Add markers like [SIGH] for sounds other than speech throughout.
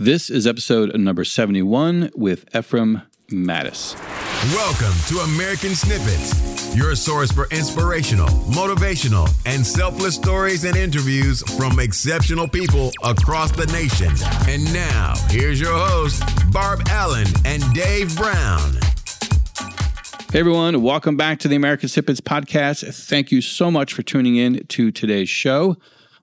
This is episode number 71 with Ephraim Mattos. Welcome to American Snippets, your source for inspirational, motivational, and selfless stories and interviews from exceptional people across the nation. And now, here's your host, Barb Allen and Dave Brown. Hey everyone, welcome back to the American Snippets podcast. Thank you so much for tuning in to today's show.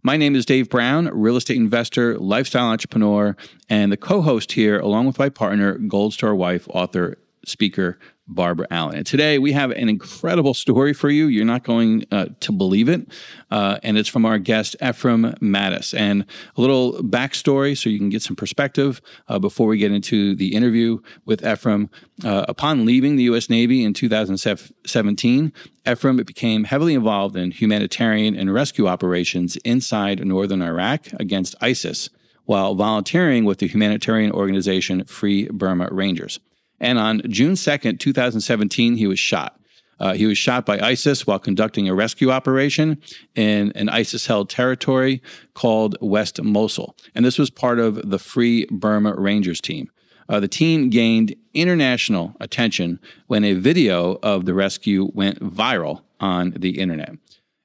My name is Dave Brown, real estate investor, lifestyle entrepreneur, and the co host here, along with my partner, Gold Star wife, author, speaker, Barbara Allen. And today we have an incredible story for you. You're not going uh, to believe it. Uh, and it's from our guest, Ephraim Mattos. And a little backstory so you can get some perspective uh, before we get into the interview with Ephraim. Uh, upon leaving the U.S. Navy in 2017, Ephraim became heavily involved in humanitarian and rescue operations inside northern Iraq against ISIS while volunteering with the humanitarian organization Free Burma Rangers. And on June 2nd, 2017, he was shot. Uh, he was shot by ISIS while conducting a rescue operation in an ISIS held territory called West Mosul. And this was part of the Free Burma Rangers team. Uh, the team gained international attention when a video of the rescue went viral on the internet.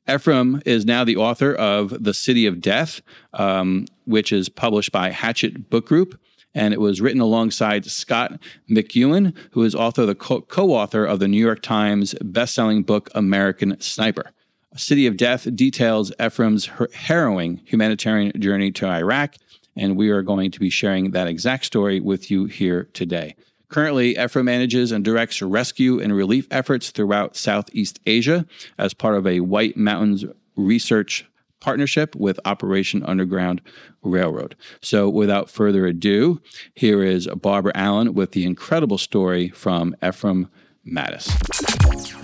Ephraim is now the author of The City of Death, um, which is published by Hachette Book Group and it was written alongside Scott McEwen, who is also the co author of the New York Times bestselling book American Sniper. A City of Death details Ephraim's harrowing humanitarian journey to Iraq, and we are going to be sharing that exact story with you here today. Currently, Ephraim manages and directs rescue and relief efforts throughout Southeast Asia as part of a White Mountains research partnership with Operation Underground Railroad. So, without further ado, here is Barbara Allen with the incredible story from Ephraim Mattos.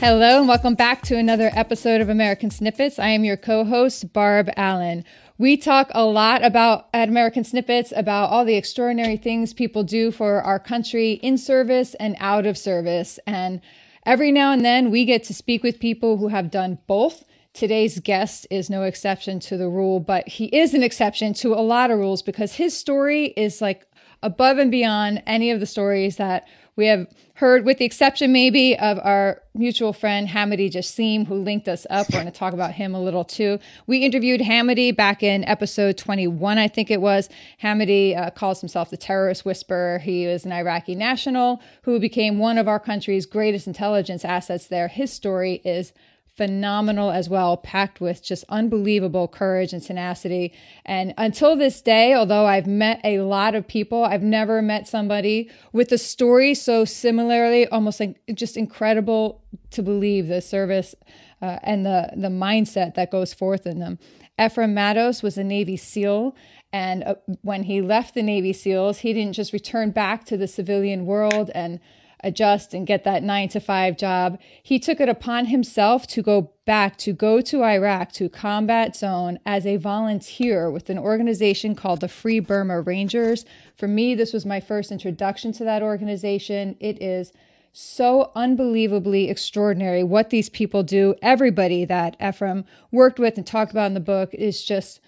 Hello, and welcome back to another episode of American Snippets. I am your co host, Barb Allen. We talk a lot about at American Snippets about all the extraordinary things people do for our country in service and out of service. And every now and then we get to speak with people who have done both Today's guest is no exception to the rule, but he is an exception to a lot of rules because his story is like above and beyond any of the stories that we have heard, with the exception maybe of our mutual friend Hamady Jassim, who linked us up. We're going to talk about him a little too. We interviewed Hamady back in episode 21, I think it was. Hamady uh, calls himself the terrorist whisperer. He is an Iraqi national who became one of our country's greatest intelligence assets there. His story is phenomenal as well, packed with just unbelievable courage and tenacity. And until this day, although I've met a lot of people, I've never met somebody with a story so similarly, almost like just incredible to believe the service uh, and the, the mindset that goes forth in them. Ephraim Mattos was a Navy SEAL. And uh, when he left the Navy SEALs, he didn't just return back to the civilian world and adjust and get that nine to five job. He took it upon himself to go back, to go to Iraq, to combat zone as a volunteer with an organization called the Free Burma Rangers. For me, this was my first introduction to that organization. It is so unbelievably extraordinary what these people do. Everybody that Ephraim worked with and talked about in the book is just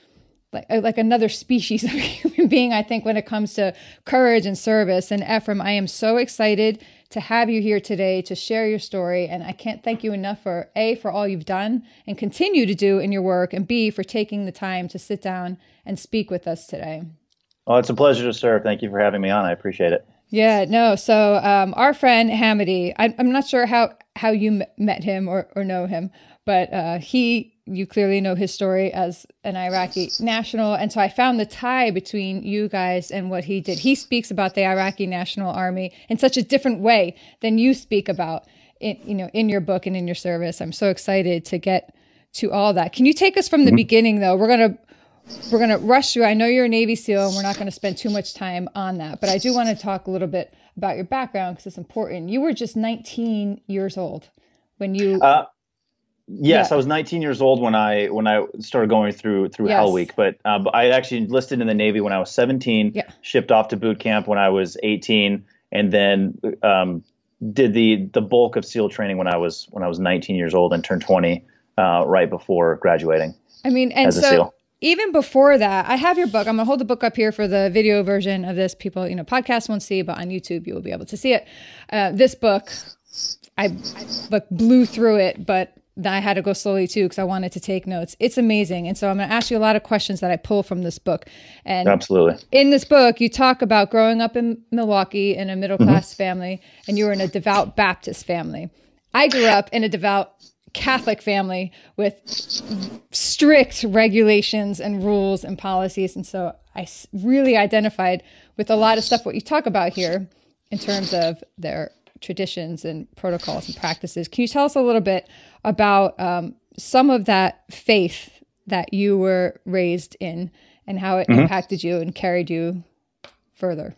like uh, like another species [LAUGHS] of human being i think when it comes to courage and service and ephraim i am so excited to have you here today to share your story. And I can't thank you enough for A, for all you've done and continue to do in your work, and B, for taking the time to sit down and speak with us today. Well, it's a pleasure to serve. Thank you for having me on. I appreciate it. Yeah, no. So um, our friend Hamady, I, am not sure how how you met him or, or know him, but uh, he you clearly know his story as an Iraqi national. And so I found the tie between you guys and what he did. He speaks about the Iraqi National Army in such a different way than you speak about in, you know, in your book and in your service. I'm so excited to get to all that. Can you take us from the mm-hmm. beginning though? We're going to we're going to rush through. I know you're a Navy SEAL and we're not going to spend too much time on that, but I do want to talk a little bit about your background because it's important. You were just 19 years old when you uh, Yes, yeah. I was 19 years old when I when I started going through through yes. Hell Week, but uh, I actually enlisted in the Navy when I was 17. Yeah. Shipped off to boot camp when I was 18, and then um, did the the bulk of SEAL training when I was when I was 19 years old and turned 20 uh, right before graduating. I mean, and so even before that, I have your book. I'm gonna hold the book up here for the video version of this. People, you know, podcast won't see, but on YouTube you will be able to see it. Uh, this book, I like blew through it, but I had to go slowly too because I wanted to take notes. It's amazing, and so I'm going to ask you a lot of questions that I pull from this book. And absolutely, in this book, you talk about growing up in Milwaukee in a middle class mm-hmm. family, and you were in a devout Baptist family. I grew up in a devout Catholic family with strict regulations and rules and policies. And so I really identified with a lot of stuff what you talk about here in terms of their traditions and protocols and practices. Can you tell us a little bit about um, some of that faith that you were raised in and how it mm-hmm. impacted you and carried you further?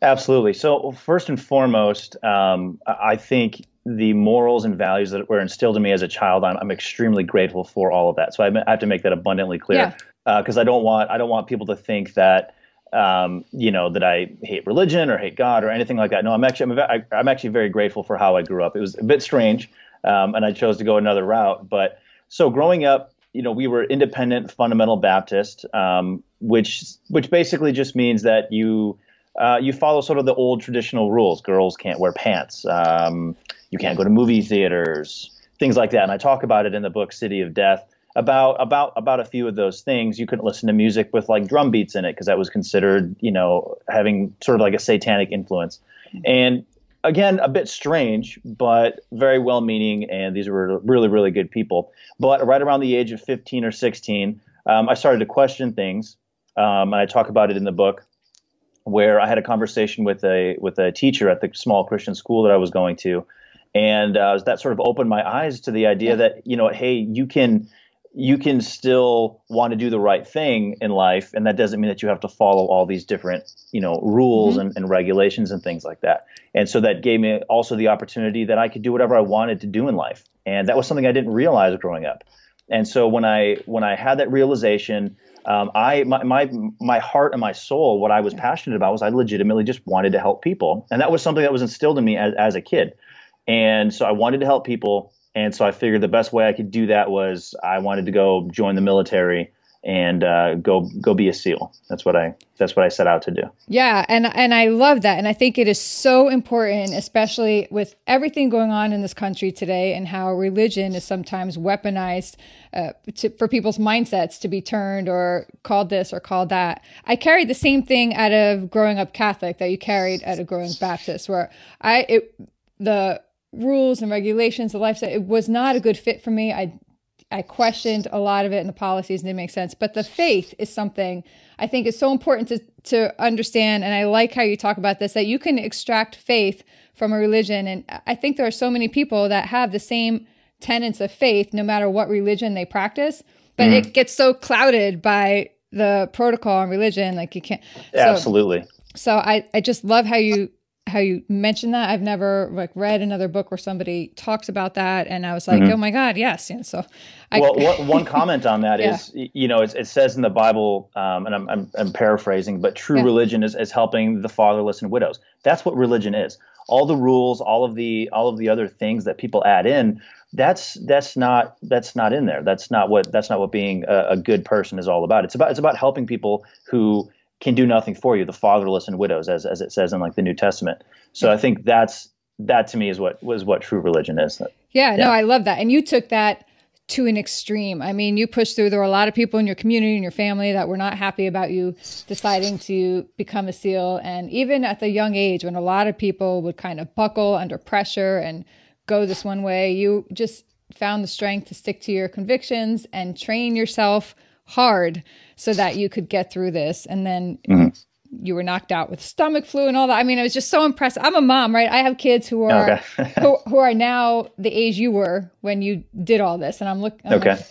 Absolutely. So, first and foremost, um, I think the morals and values that were instilled in me as a child, I'm, I'm extremely grateful for all of that. So I have to make that abundantly clear because yeah. uh, I don't want I don't want people to think that um, you know that I hate religion or hate God or anything like that. No, I'm actually I'm, I'm actually very grateful for how I grew up. It was a bit strange, um, and I chose to go another route. But so growing up, you know, we were independent fundamental Baptist, um, which which basically just means that you uh, you follow sort of the old traditional rules. Girls can't wear pants. Um, you can't go to movie theaters, things like that. And I talk about it in the book City of Death about about about a few of those things. You couldn't listen to music with like drum beats in it because that was considered, you know, having sort of like a satanic influence. And again, a bit strange, but very well meaning. And these were really, really good people. But right around the age of 15 or 16, um, I started to question things. Um, and I talk about it in the book where I had a conversation with a with a teacher at the small Christian school that I was going to, and uh, that sort of opened my eyes to the idea that you know hey you can you can still want to do the right thing in life and that doesn't mean that you have to follow all these different you know rules mm-hmm. and, and, regulations and things like that and so that gave me also the opportunity that i could do whatever i wanted to do in life and that was something i didn't realize growing up and so when i when i had that realization um, I my, my my heart and my soul, what I was passionate about was I legitimately just wanted to help people, and that was something that was instilled in me as, as a kid. And so I wanted to help people. And so I figured the best way I could do that was I wanted to go join the military and uh, go go be a SEAL. That's what I that's what I set out to do. Yeah, and and I love that, and I think it is so important, especially with everything going on in this country today, and how religion is sometimes weaponized uh, to, for people's mindsets to be turned or called this or called that. I carried the same thing out of growing up Catholic that you carried out of growing Baptist, where I it the rules and regulations, the lifestyle, it was not a good fit for me. I I questioned a lot of it and the policies didn't make sense. But the faith is something I think is so important to, to understand. And I like how you talk about this, that you can extract faith from a religion. And I think there are so many people that have the same tenets of faith, no matter what religion they practice, but mm. it gets so clouded by the protocol and religion. Like you can't. So, Absolutely. So I, I just love how you how you mentioned that. I've never like read another book where somebody talks about that, and I was like, mm-hmm. oh my god, yes. And so, I, well, one, one comment on that [LAUGHS] yeah. is, you know, it, it, says in the Bible, um, and I'm, I'm, I'm, paraphrasing, but true yeah. religion is, is helping the fatherless and widows. That's what religion is. All the rules, all of the all of the other things that people add in, that's that's not that's not in there. That's not what that's not what being a, a good person is all about. It's about it's about helping people who can do nothing for you, the fatherless and widows, as as it says in like the New Testament. So I think that's that to me is what was what true religion is. Yeah, yeah, no, I love that. And you took that to an extreme. I mean, you pushed through. There were a lot of people in your community and your family that were not happy about you deciding to become a SEAL. And even at the young age, when a lot of people would kind of buckle under pressure and go this one way, you just found the strength to stick to your convictions and train yourself hard so that you could get through this. And then mm-hmm. you were knocked out with stomach flu and all that. I mean, it was just so impressive. I'm a mom, right? I have kids who are okay. [LAUGHS] who, who, are now the age you were when you did all this, and I'm looking. Okay. Like,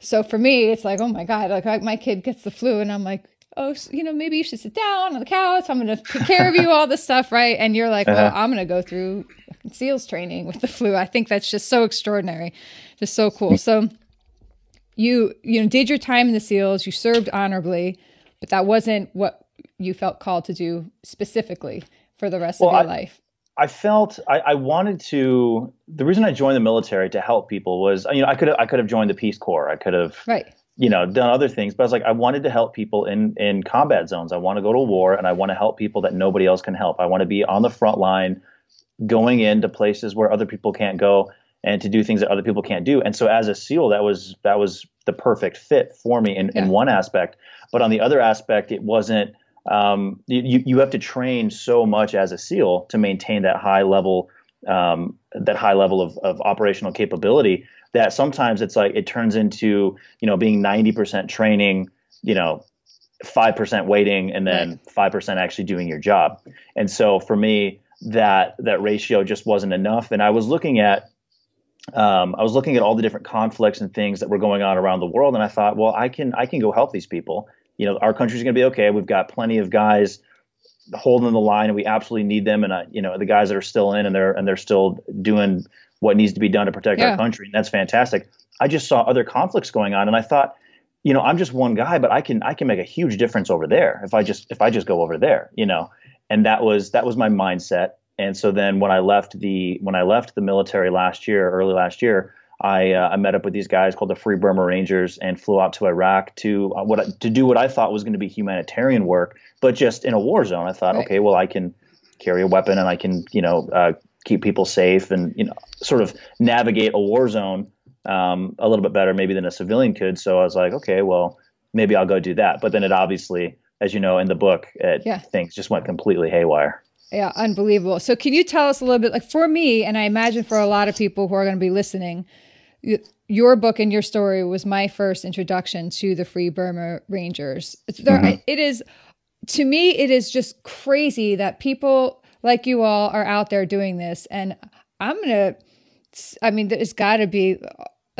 so for me, it's like, oh my god, like my kid gets the flu, and I'm like, oh, you know, maybe you should sit down on the couch. I'm going to take care of you, [LAUGHS] all this stuff, right? And you're like, uh-huh. well, I'm going to go through SEALs training with the flu. I think that's just so extraordinary, just so cool. So you you know did your time in the SEALs, you served honorably, but that wasn't what you felt called to do specifically for the rest well, of your I, life. I felt I, I, wanted to. The reason I joined the military to help people was, you know, I could have I could have joined the Peace Corps. I could have right. you know, done other things, but I was like, I wanted to help people in in combat zones. I want to go to war, and I want to help people that nobody else can help. I want to be on the front line, going into places where other people can't go, and to do things that other people can't do. And so, as a SEAL, that was that was the perfect fit for me in, yeah. in one aspect. But on the other aspect, it wasn't. Um, you you have to train so much as a SEAL to maintain that high level um, that high level of, of operational capability that sometimes it's like it turns into you know being 90% training you know 5% waiting and then 5% actually doing your job and so for me that that ratio just wasn't enough and i was looking at um, I was looking at all the different conflicts and things that were going on around the world, and I thought, well, I can I can go help these people. You know, our country's going to be okay. We've got plenty of guys holding the line, and we absolutely need them. And I, you know, the guys that are still in and they're and they're still doing what needs to be done to protect yeah. our country, and that's fantastic. I just saw other conflicts going on, and I thought, you know, I'm just one guy, but I can I can make a huge difference over there if I just if I just go over there, you know. And that was that was my mindset. And so then when I left the when I left the military last year, early last year, I, uh, I met up with these guys called the Free Burma Rangers and flew out to Iraq to uh, what to do what I thought was going to be humanitarian work, but just in a war zone. I thought, right. okay, well, I can carry a weapon and I can, you know, uh, keep people safe and you know, sort of navigate a war zone um, a little bit better maybe than a civilian could. So I was like, okay, well, maybe I'll go do that. But then it obviously, as you know, in the book, it, yeah. things just went completely haywire. Yeah, unbelievable. So can you tell us a little bit, like for me, and I imagine for a lot of people who are going to be listening your book and your story was my first introduction to the Free Burma Rangers. There, mm-hmm. it is, to me, it is just crazy that people like you all are out there doing this. And I'm going to, I mean, there's got to be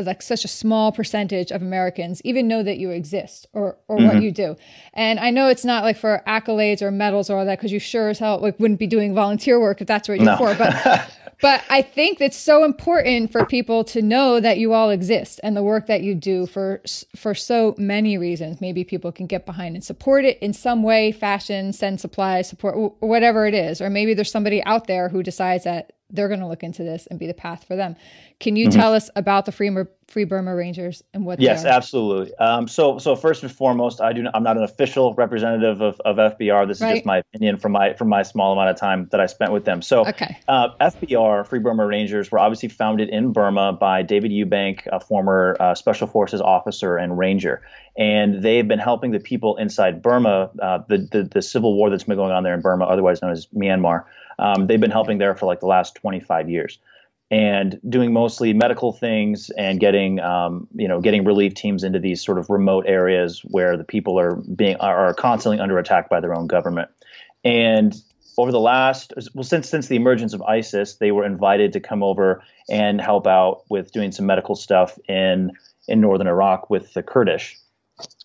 like such a small percentage of Americans even know that you exist or or mm-hmm. what you do. And I know it's not like for accolades or medals or all that because you sure as hell like wouldn't be doing volunteer work if that's what you're no. for. But [LAUGHS] but I think it's so important for people to know that you all exist and the work that you do for for so many reasons. Maybe people can get behind and support it in some way, fashion, send supplies, support whatever it is, or maybe there's somebody out there who decides that they're going to look into this and be the path for them. Can you mm-hmm. tell us about the Free, Free Burma Rangers and what? They're doing? Yes, absolutely. Um, so, so first and foremost, I do. Not, I'm not an official representative of, of FBR. This right. is just my opinion from my from my small amount of time that I spent with them. So, okay. uh, FBR, Free Burma Rangers, were obviously founded in Burma by David Eubank, a former uh, Special Forces officer and ranger, and they've been helping the people inside Burma, uh, the, the the civil war that's been going on there in Burma, otherwise known as Myanmar. Um, they've been helping there for like the last 25 years. And doing mostly medical things and getting um, you know getting relief teams into these sort of remote areas where the people are being are constantly under attack by their own government. And over the last well since since the emergence of ISIS they were invited to come over and help out with doing some medical stuff in in northern Iraq with the Kurdish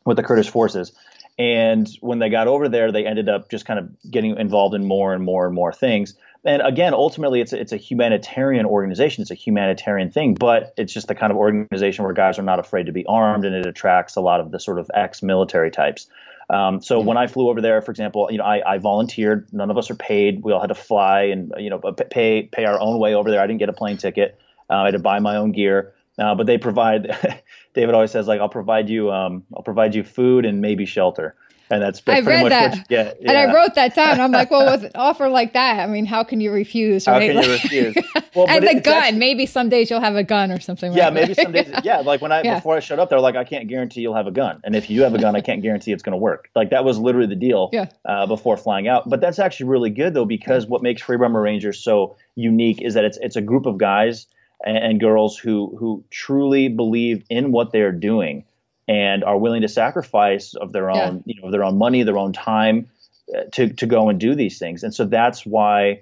with the Kurdish forces and when they got over there they ended up just kind of getting involved in more and more and more things and again, ultimately, it's a, it's a humanitarian organization. It's a humanitarian thing, but it's just the kind of organization where guys are not afraid to be armed, and it attracts a lot of the sort of ex-military types. Um, so when I flew over there, for example, you know, I, I, volunteered. None of us are paid. We all had to fly and you know pay pay our own way over there. I didn't get a plane ticket. Uh, I had to buy my own gear. Uh, but they provide. [LAUGHS] David always says like, "I'll provide you, um, I'll provide you food and maybe shelter." and that's, I read that. Yeah. And I wrote that down. I'm like, well, [LAUGHS] with an offer like that, I mean, how can you refuse? Right? How can like, you refuse? [LAUGHS] Well, and the gun. Actually, maybe some days you'll have a gun or something. Yeah, like maybe some days. Yeah, like when I yeah. before I showed up, they're like, I can't guarantee you'll have a gun, and if you have a gun, I can't guarantee it's going to work. Like that was literally the deal. Yeah. Uh, before flying out, but that's actually really good though because what makes Free Burma Rangers so unique is that it's it's a group of guys and, and girls who who truly believe in what they're doing and are willing to sacrifice of their own, yeah. you know, their own money, their own time uh, to to go and do these things. And so that's why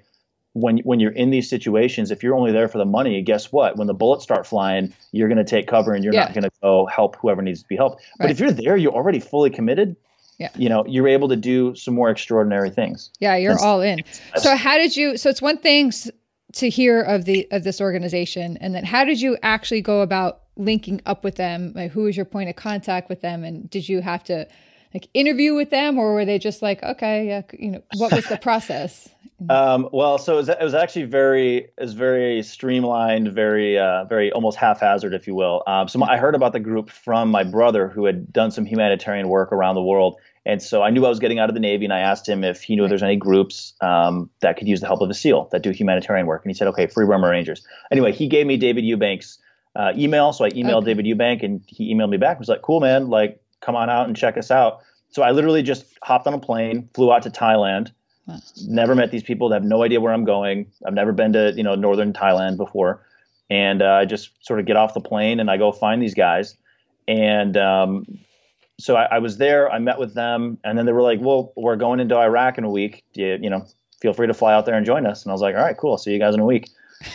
when when you're in these situations, if you're only there for the money, guess what? When the bullets start flying, you're going to take cover and you're yeah. not going to go help whoever needs to be helped. Right. But if you're there, you're already fully committed. Yeah. You know, you're able to do some more extraordinary things. Yeah, you're all in. So how did you so it's one thing to hear of the of this organization and then how did you actually go about linking up with them? Like, who was your point of contact with them? And did you have to like interview with them or were they just like, okay, yeah, you know, what was the [LAUGHS] process? Um, well, so it was, it was, actually very, it was very streamlined, very, uh, very almost haphazard, if you will. Um, so my, I heard about the group from my brother who had done some humanitarian work around the world. And so I knew I was getting out of the Navy, and I asked him if he knew if there's any groups um, that could use the help of a SEAL that do humanitarian work. And he said, okay, Free Burma Rangers. Anyway, he gave me David Eubank's uh, email. So I emailed okay. David Eubank, and he emailed me back. Was like, cool, man, like, come on out and check us out. So I literally just hopped on a plane, flew out to Thailand. Wow. Never met these people. They have no idea where I'm going. I've never been to you know northern Thailand before, and uh, I just sort of get off the plane and I go find these guys, and um, so I, I, was there. I met with them, and then they were like, "Well, we're going into Iraq in a week. You, you know, feel free to fly out there and join us." And I was like, "All right, cool. I'll see you guys in a week."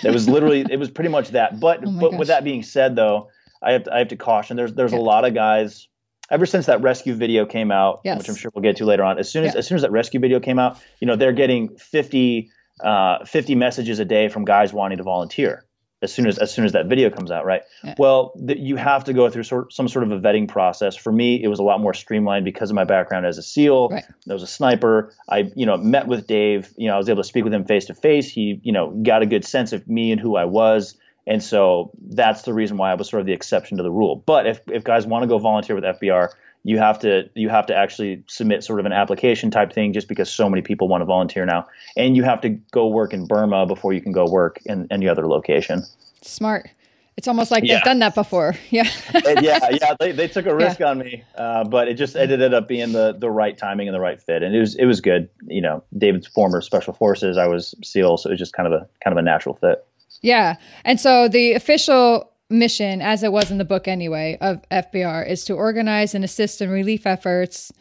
It was literally, it was pretty much that. But [LAUGHS] oh but gosh. with that being said, though, I have to, I have to caution. There's there's yeah. a lot of guys ever since that rescue video came out, yes. which I'm sure we'll get to later on, as soon as yeah. as soon as that rescue video came out, you know, they're getting 50, uh, 50 messages a day from guys wanting to volunteer. As soon as as soon as that video comes out, right? Yeah. Well, the, you have to go through sort, some sort of a vetting process. For me, it was a lot more streamlined because of my background as a SEAL. Right. I was a sniper. I, you know, met with Dave. You know, I was able to speak with him face to face. He, you know, got a good sense of me and who I was. And so that's the reason why I was sort of the exception to the rule. But if, if guys want to go volunteer with FBR, you have to you have to actually submit sort of an application type thing just because so many people want to volunteer now. And you have to go work in Burma before you can go work in any other location. Smart. It's almost like yeah. they've done that before. [LAUGHS] Yeah. yeah, yeah. They, they took a risk yeah. on me, uh, but it just it ended up being the the right timing and the right fit, and it was it was good. You know, David's former special forces. I was SEAL, so it was just kind of a kind of a natural fit. Yeah. And so the official mission, as it was in the book anyway, of FBR is to organize and assist in relief efforts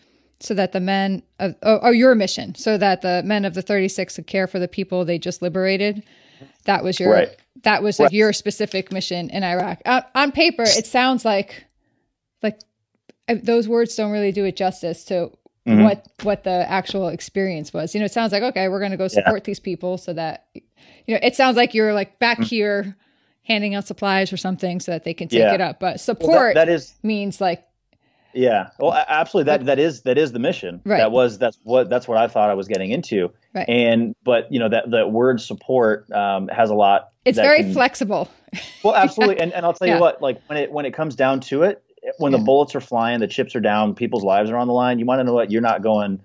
so that the men of, oh, oh, your mission, so that the men of the 36 could care for the people they just liberated. That was your, right. that was right. your specific mission in Iraq. On, on paper, it sounds like, like uh, those words don't really do it justice to mm-hmm. what what the actual experience was. You know, it sounds like okay, we're going to go support yeah. these people so that you know, it sounds like you're like back mm-hmm. here handing out supplies or something so that they can take yeah. it up. But support well, that, that is means like yeah. Well, absolutely. That that is that is the mission. Right. That was that's what that's what I thought I was getting into. Right. And but you know that that word support um, has a lot. It's very can, flexible. [LAUGHS] Well, absolutely. yeah. And and I'll tell you what, like when it when it comes down to it, when yeah. the bullets are flying, the chips are down, people's lives are on the line. You want to know what? You're not going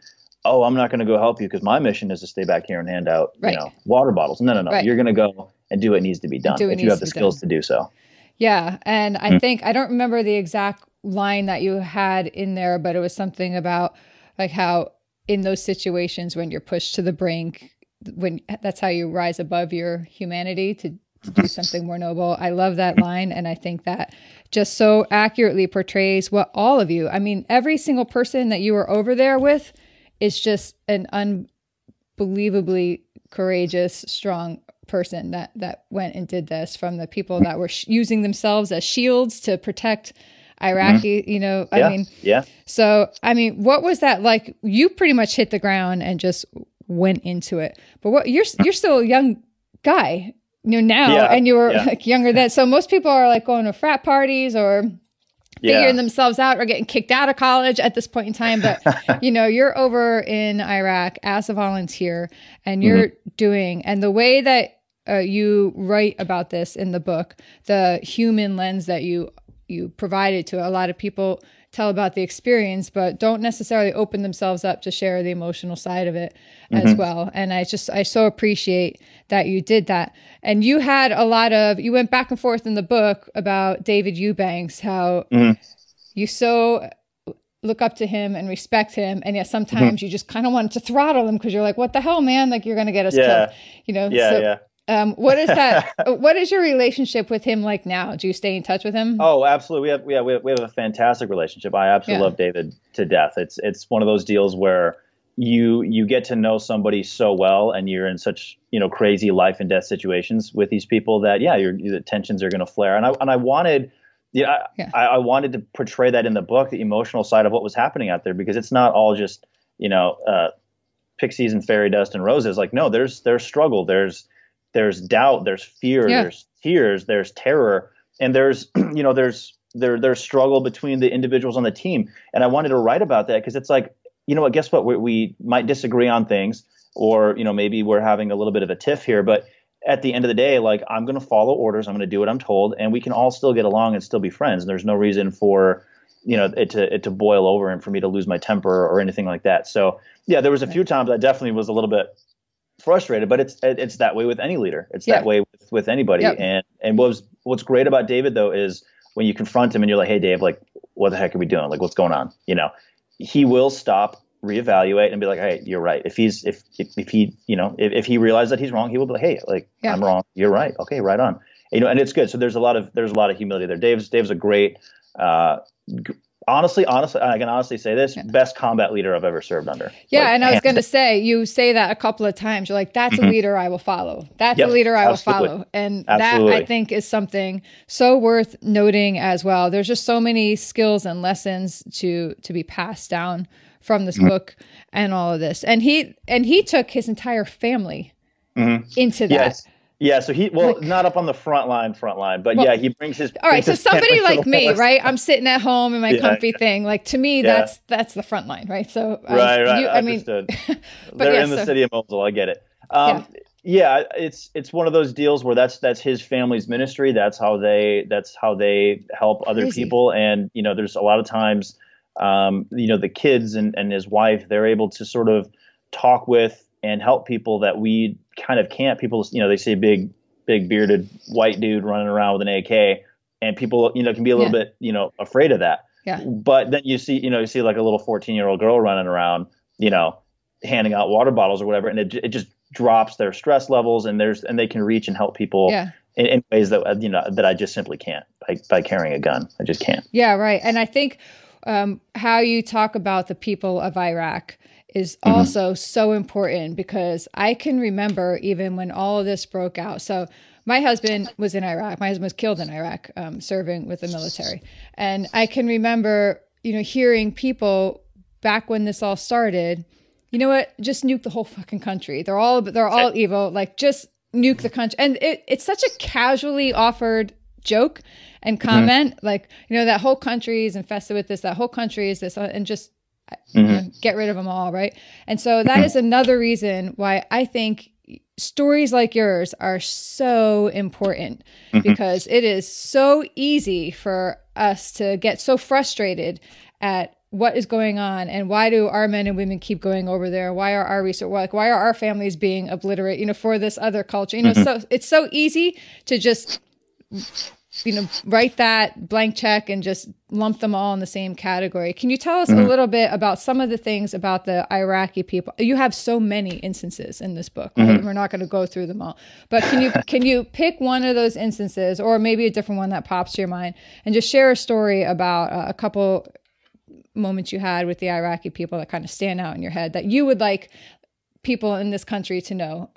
oh, I'm not going to go help you because my mission is to stay back here and hand out, right. you know, water bottles. No, no, no. Right. You're going to go and do what needs to be done if you have the skills done. to do so. Yeah, and I mm think I don't remember the exact line that you had in there, but it was something about like how in those situations when you're pushed to the brink, when that's how you rise above your humanity to, to do [LAUGHS] something more noble. I love that line, and I think that just so accurately portrays what all of you. I mean, every single person that you were over there with is just an unbelievably courageous, strong person that that went and did this. From the people that were sh- using themselves as shields to protect Iraqi, mm-hmm. you know, I mean, yeah. So, I mean, what was that like? You pretty much hit the ground and just went into it. But what you're you're still a young guy, you know, now, yeah. and you were yeah. like younger then. So most people are like going to frat parties or figuring yeah. themselves out or getting kicked out of college at this point in time. But [LAUGHS] you know, you're over in Iraq as a volunteer and you're mm-hmm. doing, and the way that uh, you write about this in the book, the human lens that you you provided to a lot of people tell about the experience, but don't necessarily open themselves up to share the emotional side of it mm-hmm. as well. And I just, I so appreciate that you did that. And you had a lot of, you went back and forth in the book about David Eubanks, how mm-hmm. you so look up to him and respect him. And yet sometimes mm-hmm. you just kind of want to throttle him because you're like, what the hell, man? Like you're going to get us yeah. killed, you know? Yeah. So, yeah. Um, what is that? [LAUGHS] what is your relationship with him like now? Do you stay in touch with him? Oh, absolutely. We have we have we have, we have a fantastic relationship. I absolutely yeah. love David to death. It's it's one of those deals where you you get to know somebody so well, and you're in such you know crazy life and death situations with these people that yeah, your the tensions are going to flare. And I and I wanted. Yeah, yeah. I, I wanted to portray that in the book, the emotional side of what was happening out there, because it's not all just you know uh, pixies and fairy dust and roses. Like no, there's there's struggle, there's there's doubt, there's fear, yeah. there's tears, there's terror, and there's [CLEARS THROAT] you know there's there there's struggle between the individuals on the team. And I wanted to write about that because it's like you know what, guess what? We, we might disagree on things, or you know maybe we're having a little bit of a tiff here, but at the end of the day, like I'm going to follow orders, I'm going to do what I'm told, and we can all still get along and still be friends. And there's no reason for you know it to it to boil over and for me to lose my temper or anything like that. So yeah, there was a few times I definitely was a little bit frustrated, but it's it's that way with any leader. It's yeah. that way with, with anybody. And and what was what's great about David though is when you confront him and you're like, hey Dave, like what the heck are we doing? Like what's going on? You know, he will stop, reevaluate, and be like, hey, you're right. If he's if if, if he you know if, if he realizes that he's wrong, he will be like, hey, like yeah. I'm wrong. You're right. Okay, right on. You know, and it's good. So there's a lot of there's a lot of humility there. Dave's Dave's a great uh, honestly, honestly, I can honestly say this: yeah. best combat leader I've ever served under. Yeah, like, and I was going to say, you say that a couple of times. You're like, "That's mm-hmm. a leader I will follow. That's yep, a leader I absolutely. will follow," and absolutely. that I think is something so worth noting as well. There's just so many skills and lessons to to be passed down from this mm-hmm. book and all of this. And he and he took his entire family mm-hmm. into that. Yes. Yeah, so he well like, not up on the front line, front line, but well, yeah, he brings his. All right, so somebody like me, right? I'm sitting at home in my yeah, comfy yeah. thing. Like to me, yeah. that's that's the front line, right? So um, right, right. You, I mean, [LAUGHS] they're yeah, in the so, city of Mosul. I get it. Um, yeah. it's it's one of those deals where that's that's his family's ministry. That's how they that's how they help other Crazy. people, and you know, there's a lot of times, um, you know, the kids and and his wife, they're able to sort of talk with and help people that we kind of can't. People, you know, they see a big, big bearded white dude running around with an AK, and people, you know, can be a little yeah. bit, you know, afraid of that. Yeah. But then you see, you know, you see like a little 14 year old girl running around, you know, handing out water bottles or whatever, and it it just drops their stress levels, and there's and they can reach and help people. Yeah. In, in ways that you know that I just simply can't by, by carrying a gun. I just can't. Yeah, right. And I think um, how you talk about the people of Iraq is mm-hmm. also so important because I can remember even when all of this broke out. So my husband was in Iraq. My husband was killed in Iraq, um, serving with the military, and I can remember, you know, hearing people back when this all started. You know what? Just nuke the whole fucking country. They're all they're all evil. Like just nuke the country. And it, it's such a casually offered joke and mm-hmm. comment. Mm-hmm. Like you know that whole country is infested with this. That whole country is this, uh, and just mm-hmm. get rid of them all, right? And so that is another reason why I think stories like yours are so important mm-hmm. because it is so easy for us to get so frustrated at what is going on and why do our men and women keep going over there why are our research like why are our families being obliterated you know for this other culture you know mm-hmm. so it's so easy to just you know, write that blank check and just lump them all in the same category. Can you tell us mm-hmm. a little bit about some of the things about the Iraqi people? You have so many instances in this book. Right? Mm-hmm. We're not going to go through them all, but can you [LAUGHS] can you pick one of those instances, or maybe a different one that pops to your mind, and just share a story about uh, a couple moments you had with the Iraqi people that kind of stand out in your head that you would like people in this country to know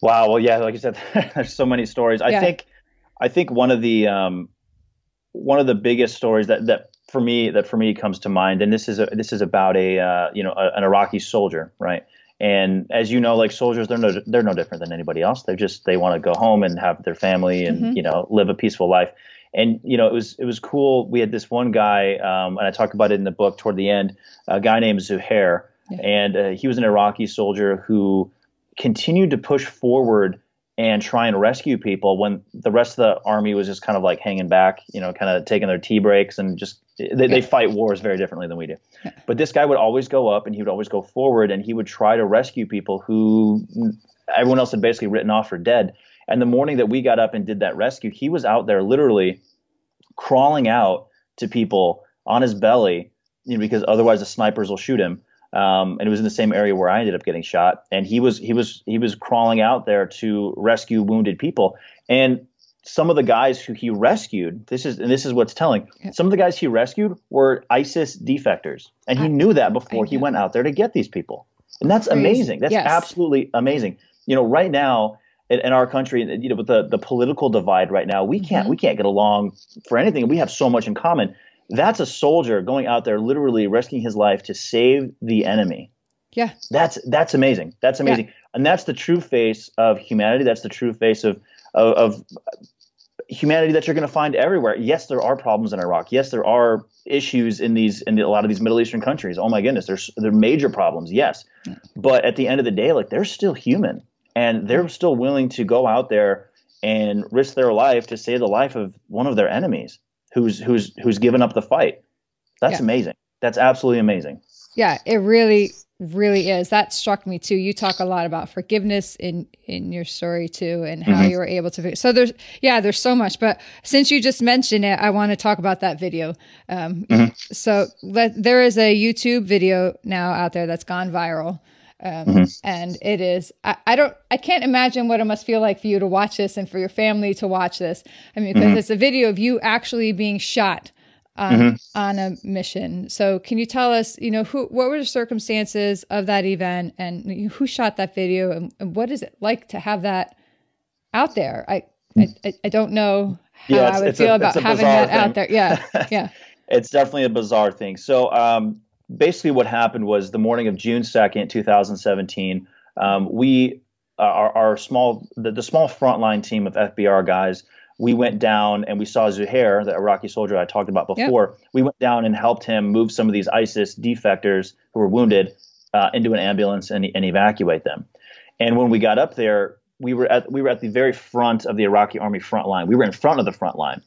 Wow. Well, yeah, like you said, [LAUGHS] there's so many stories. I yeah. think, I think one of the um, one of the biggest stories that that for me that for me comes to mind, and this is a, this is about a uh, you know a, an Iraqi soldier, right? And as you know, like soldiers, they're no they're no different than anybody else. They just they want to go home and have their family and mm-hmm. you know live a peaceful life. And you know it was it was cool. We had this one guy, um, and I talk about it in the book toward the end. A guy named Zuhair, yeah. and uh, he was an Iraqi soldier who continued to push forward and try and rescue people when the rest of the army was just kind of like hanging back, you know, kind of taking their tea breaks and just they, they fight wars very differently than we do. But this guy would always go up and he would always go forward and he would try to rescue people who everyone else had basically written off for dead. And the morning that we got up and did that rescue, he was out there literally crawling out to people on his belly, you know, because otherwise the snipers will shoot him um, and it was in the same area where I ended up getting shot. And he was he was he was crawling out there to rescue wounded people. And some of the guys who he rescued, this is and this is what's telling. Some of the guys he rescued were ISIS defectors, and he knew that before he went out there to get these people. And that's Crazy. amazing. That's yes. absolutely amazing. You know, right now in, in, our country, you know, with the the political divide right now, we can't mm-hmm. we can't get along for anything. We have so much in common. That's a soldier going out there literally risking his life to save the enemy. Yeah. That's that's amazing. That's amazing. Yeah. And that's the true face of humanity. That's the true face of of, of humanity that you're going to find everywhere. Yes, there are problems in Iraq. Yes, there are issues in these in a lot of these Middle Eastern countries. Oh my goodness, there's there are major problems. Yes, but at the end of the day, like they're still human, and they're still willing to go out there and risk their life to save the life of one of their enemies who's who's who's given up the fight. That's yeah. amazing. That's absolutely amazing. Yeah, it really really is. That struck me too. You talk a lot about forgiveness in in your story too, and how mm-hmm. you were able to. So there's yeah, there's so much. But since you just mentioned it, I want to talk about that video. Um, mm-hmm. So let, there is a YouTube video now out there that's gone viral. Um, mm-hmm. and it is I, I, don't i can't imagine what it must feel like for you to watch this and for your family to watch this i mean because mm-hmm. it's a video of you actually being shot on, mm-hmm. on a mission. So can you tell us, you know, who, what were the circumstances of that event and who shot that video and, and what is it like to have that out there? I, I, I don't know how yeah, I would feel a, about having that thing. out there. Yeah. [LAUGHS] Yeah. it's definitely a bizarre thing. So, um, basically what happened was the morning of June 2nd, 2017, um, we, uh, our, our small, the, the small frontline team of FBR guys, we went down and we saw Zuhair, the Iraqi soldier I talked about before. Yep. We went down and helped him move some of these ISIS defectors who were wounded uh, into an ambulance and, and evacuate them. And when we got up there, we were at we were at the very front of the Iraqi army front line. We were in front of the front line,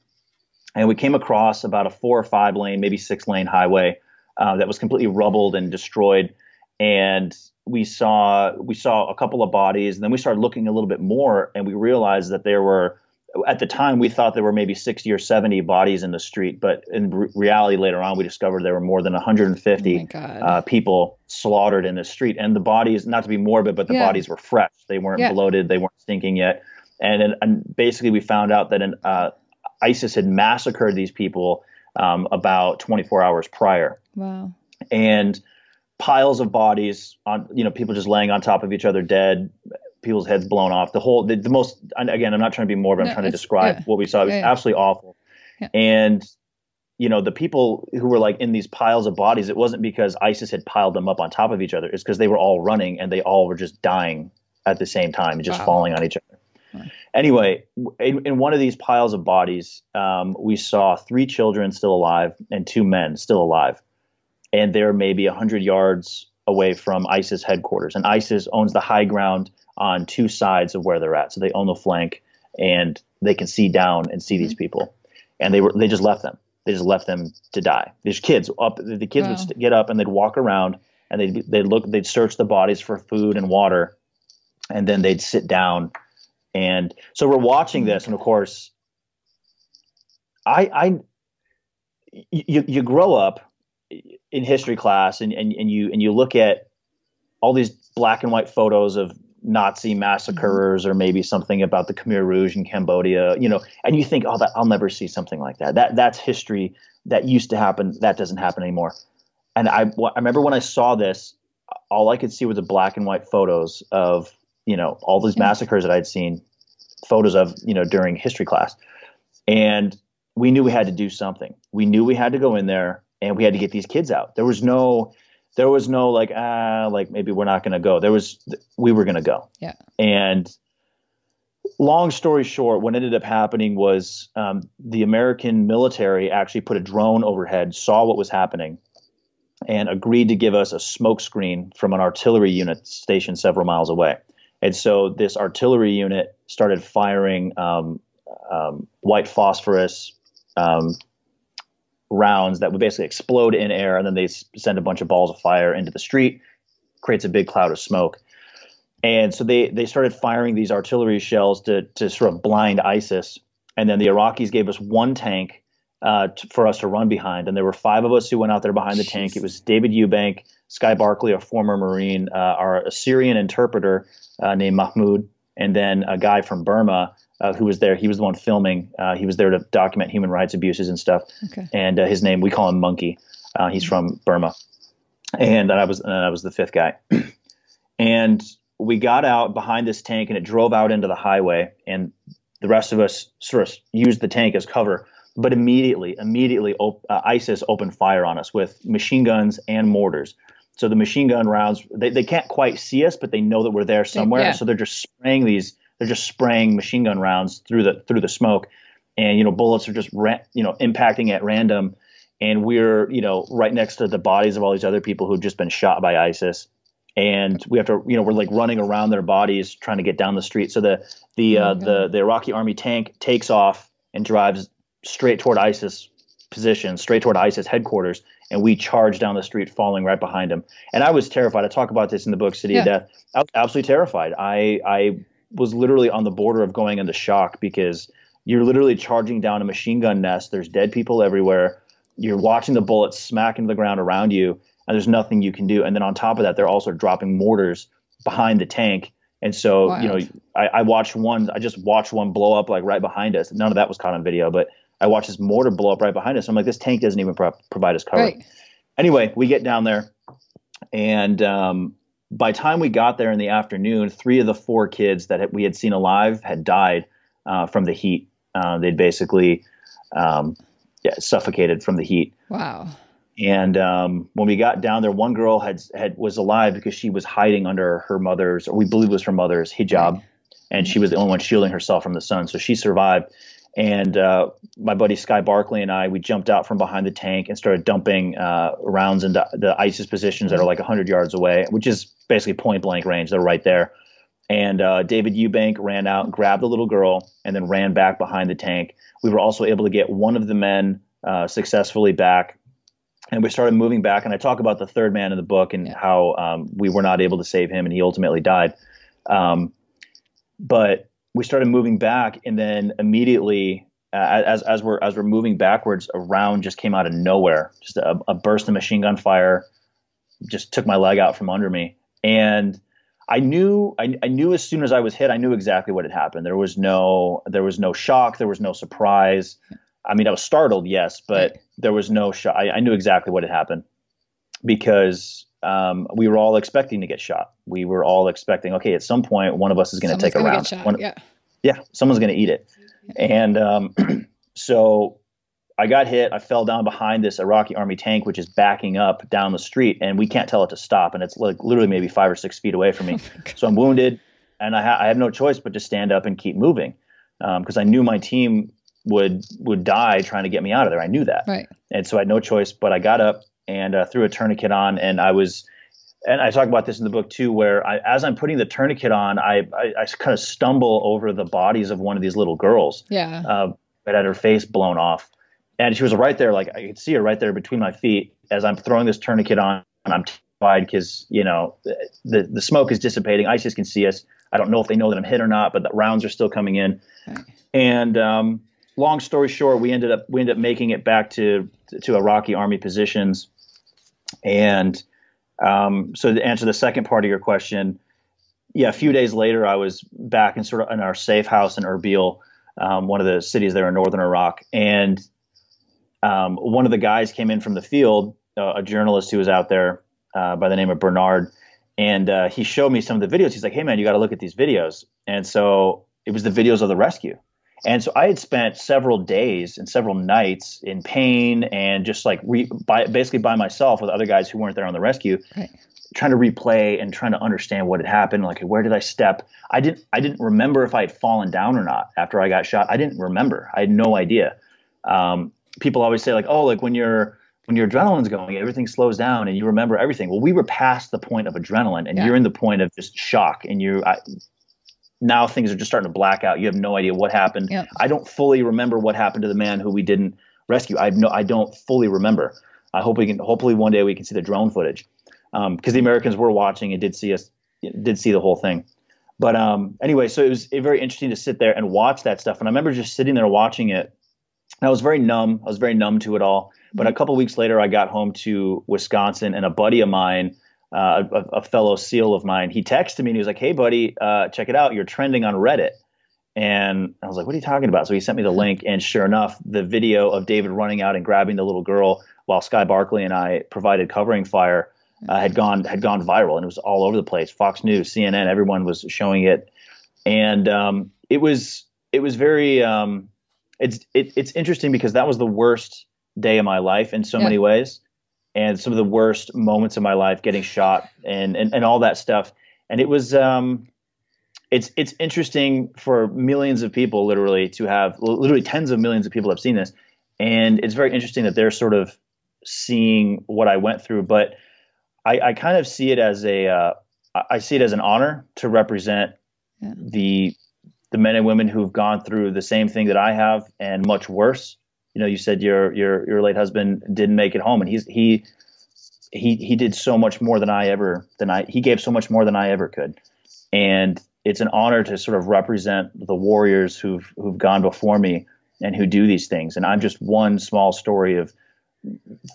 and we came across about a four or five lane, maybe six lane highway uh, that was completely rubbled and destroyed. And we saw we saw a couple of bodies, and then we started looking a little bit more, and we realized that there were at the time we thought there were maybe 60 or 70 bodies in the street but in re- reality later on we discovered there were more than 150 oh uh, people slaughtered in the street and the bodies not to be morbid but the yeah. bodies were fresh they weren't yeah. bloated they weren't stinking yet and, and basically we found out that an, uh, isis had massacred these people um, about 24 hours prior wow and piles of bodies on you know people just laying on top of each other dead people's heads blown off. The whole, the, the most, again, I'm not trying to be morbid. I'm no, trying to describe yeah. what we saw. It was yeah, absolutely awful. And, you know, the people who were like in these piles of bodies, it wasn't because ISIS had piled them up on top of each other. It's because they were all running and they all were just dying at the same time and just wow. falling on each other. Anyway, in, in, one of these piles of bodies, um, we saw three children still alive and two men still alive. And they're maybe 100 yards away from ISIS headquarters. And ISIS owns the high ground on two sides of where they're at. So they own the flank and they can see down and see mm-hmm. these people. And they were they just left them. They just left them to die. These kids up the kids wow. would get up and they'd walk around and they'd they'd look they'd search the bodies for food and water and then they'd sit down and so we're watching this and of course I I you you grow up in history class and, and, and you and you look at all these black and white photos of Nazi massacres or maybe something about the Khmer Rouge in Cambodia, you know, and you think, oh, that I'll never see something like that. That that's history that used to happen. That doesn't happen anymore. And I, I remember when I saw this, all I could see was the black and white photos of, you know, all these mm-hmm. massacres that I'd seen photos of, you know, during history class. And we knew we had to do something. We knew we had to go in there and we had to get these kids out. There was no, there was no like ah like maybe we're not going to go. There was we were going to go. Yeah. And long story short what ended up happening was um, the american military actually put a drone overhead saw what was happening and agreed to give us a smoke screen from an artillery unit stationed several miles away. And so this artillery unit started firing um, um, white phosphorus um, rounds that would basically explode in air, and then they send a bunch of balls of fire into the street, creates a big cloud of smoke. And so they they started firing these artillery shells to to sort of blind ISIS. And then the Iraqis gave us one tank uh, t- for us to run behind, and there were five of us who went out there behind the tank. It was David Eubank, Sky Barkley, a former Marine, uh, our Assyrian interpreter uh, named Mahmoud, and then a guy from Burma uh, who was there. He was the one filming. Uh, he was there to document human rights abuses and stuff. Okay. And uh, his name, we call him Monkey. Uh, he's from Burma. And I was, and I was the fifth guy. [CLEARS THROAT] and we got out behind this tank, and it drove out into the highway. And the rest of us sort of used the tank as cover. But immediately, immediately, op- uh, ISIS opened fire on us with machine guns and mortars. So the machine gun rounds, they, they can't quite see us, but they know that we're there somewhere. Yeah. So they're just spraying these they're just spraying machine gun rounds through the through the smoke, and you know bullets are just ra- you know impacting at random. And we're you know right next to the bodies of all these other people who've just been shot by ISIS. And we have to you know we're like running around their bodies trying to get down the street. So the the uh, the the Iraqi army tank takes off and drives straight toward ISIS position straight toward ISIS headquarters. And we charge down the street falling right behind him and I was terrified. I talk about this in the book City yeah. of Death. I was absolutely terrified. I I was literally on the border of going into shock because you're literally charging down a machine gun nest. There's dead people everywhere. You're watching the bullets smack into the ground around you, and there's nothing you can do. And then on top of that, they're also dropping mortars behind the tank. And so, Wild. you know, I, I watched one. I just watched one blow up like right behind us. None of that was caught on video, but I watched this mortar blow up right behind us. I'm like, this tank doesn't even pro- provide us cover. Right. Anyway, we get down there, and um, by time we got there in the afternoon, three of the four kids that we had seen alive had died uh, from the heat. Uh, they'd basically um, yeah, suffocated from the heat. Wow. And um, when we got down there, one girl had had was alive because she was hiding under her mother's, or we believe was her mother's hijab, and she was the only one shielding herself from the sun, so she survived. And uh, my buddy Sky Barkley and I, we jumped out from behind the tank and started dumping uh, rounds into the ISIS positions that are like 100 yards away, which is basically point blank range. They're right there. And uh, David Eubank ran out, grabbed the little girl, and then ran back behind the tank. We were also able to get one of the men uh, successfully back. And we started moving back. And I talk about the third man in the book and how um, we were not able to save him and he ultimately died. Um, but we started moving back, and then immediately, uh, as as we're as we're moving backwards, a round just came out of nowhere. Just a, a burst of machine gun fire just took my leg out from under me, and I knew I, I, knew as soon as I was hit, I knew exactly what had happened. There was no there was no shock, there was no surprise. I mean, I was startled, yes, but there was no shock. I, I knew exactly what had happened because um, we were all expecting to get shot. We were all expecting, okay, at some point, one of us is going to take a round. One, yeah. yeah, someone's going to eat it. And um, [CLEARS THROAT] so I got hit. I fell down behind this Iraqi army tank, which is backing up down the street, and we can't tell it to stop. And it's like literally maybe five or six feet away from me. [LAUGHS] Oh so I'm wounded, and I, ha- I, have no choice but to stand up and keep moving because um, I knew my team would would die trying to get me out of there. I knew that, right. and so I had no choice. But I got up and uh, threw a tourniquet on, and I was. And I talk about this in the book too, where I, as I'm putting the tourniquet on, I, I, I kind of stumble over the bodies of one of these little girls. Yeah. Uh, that had her face blown off and she was right there, like I could see her right there between my feet as I'm throwing this tourniquet on, and I'm terrified because you know the the smoke is dissipating. ISIS can see us. I don't know if they know that I'm hit or not, but the rounds are still coming in. And um, long story short, we ended up we ended up making it back to to Iraqi army positions. And um, so to answer the second part of your question, yeah, a few days later, I was back in sort of in our safe house in Erbil, um, one of the cities there in northern Iraq, and um, one of the guys came in from the field, uh, a journalist who was out there uh, by the name of Bernard, and uh, he showed me some of the videos. He's like, "Hey man, you got to look at these videos." And so it was the videos of the rescue. And so I had spent several days and several nights in pain and just like re- by, basically by myself with other guys who weren't there on the rescue, right. trying to replay and trying to understand what had happened. Like, where did I step? I didn't. I didn't remember if I had fallen down or not after I got shot. I didn't remember. I had no idea. Um, people always say like, oh, like when you're when your adrenaline's going, everything slows down and you remember everything. Well, we were past the point of adrenaline, and yeah. you're in the point of just shock, and you I, now things are just starting to black out. You have no idea what happened. Yep. I don't fully remember what happened to the man who we didn't rescue. I no, I don't fully remember. I hope we can. Hopefully, one day we can see the drone footage because um, the Americans were watching and did see us, did see the whole thing. But um, anyway, so it was very interesting to sit there and watch that stuff. And I remember just sitting there watching it I was very numb. I was very numb to it all. But a couple weeks later, I got home to Wisconsin, and a buddy of mine, uh, a, a, fellow SEAL of mine, he texted me and he was like, "Hey, buddy, uh, check it out. You're trending on Reddit." And I was like, "What are you talking about?" So he sent me the link, and sure enough, the video of David running out and grabbing the little girl while Sky Barkley and I provided covering fire uh, had gone had gone viral, and it was all over the place. Fox News, CNN, everyone was showing it, and um, it was it was very. Um, it's it, it's interesting because that was the worst day of my life in so yeah. many ways, and some of the worst moments of my life, getting shot and and, and all that stuff. And it was um, it's it's interesting for millions of people, literally, to have literally tens of millions of people have seen this, and it's very interesting that they're sort of seeing what I went through. But I, I kind of see it as a uh, I see it as an honor to represent yeah. the the men and women who've gone through the same thing that I have and much worse. You know, you said your your your late husband didn't make it home, and he's he he he did so much more than I ever than I he gave so much more than I ever could, and it's an honor to sort of represent the warriors who've who've gone before me and who do these things. And I'm just one small story of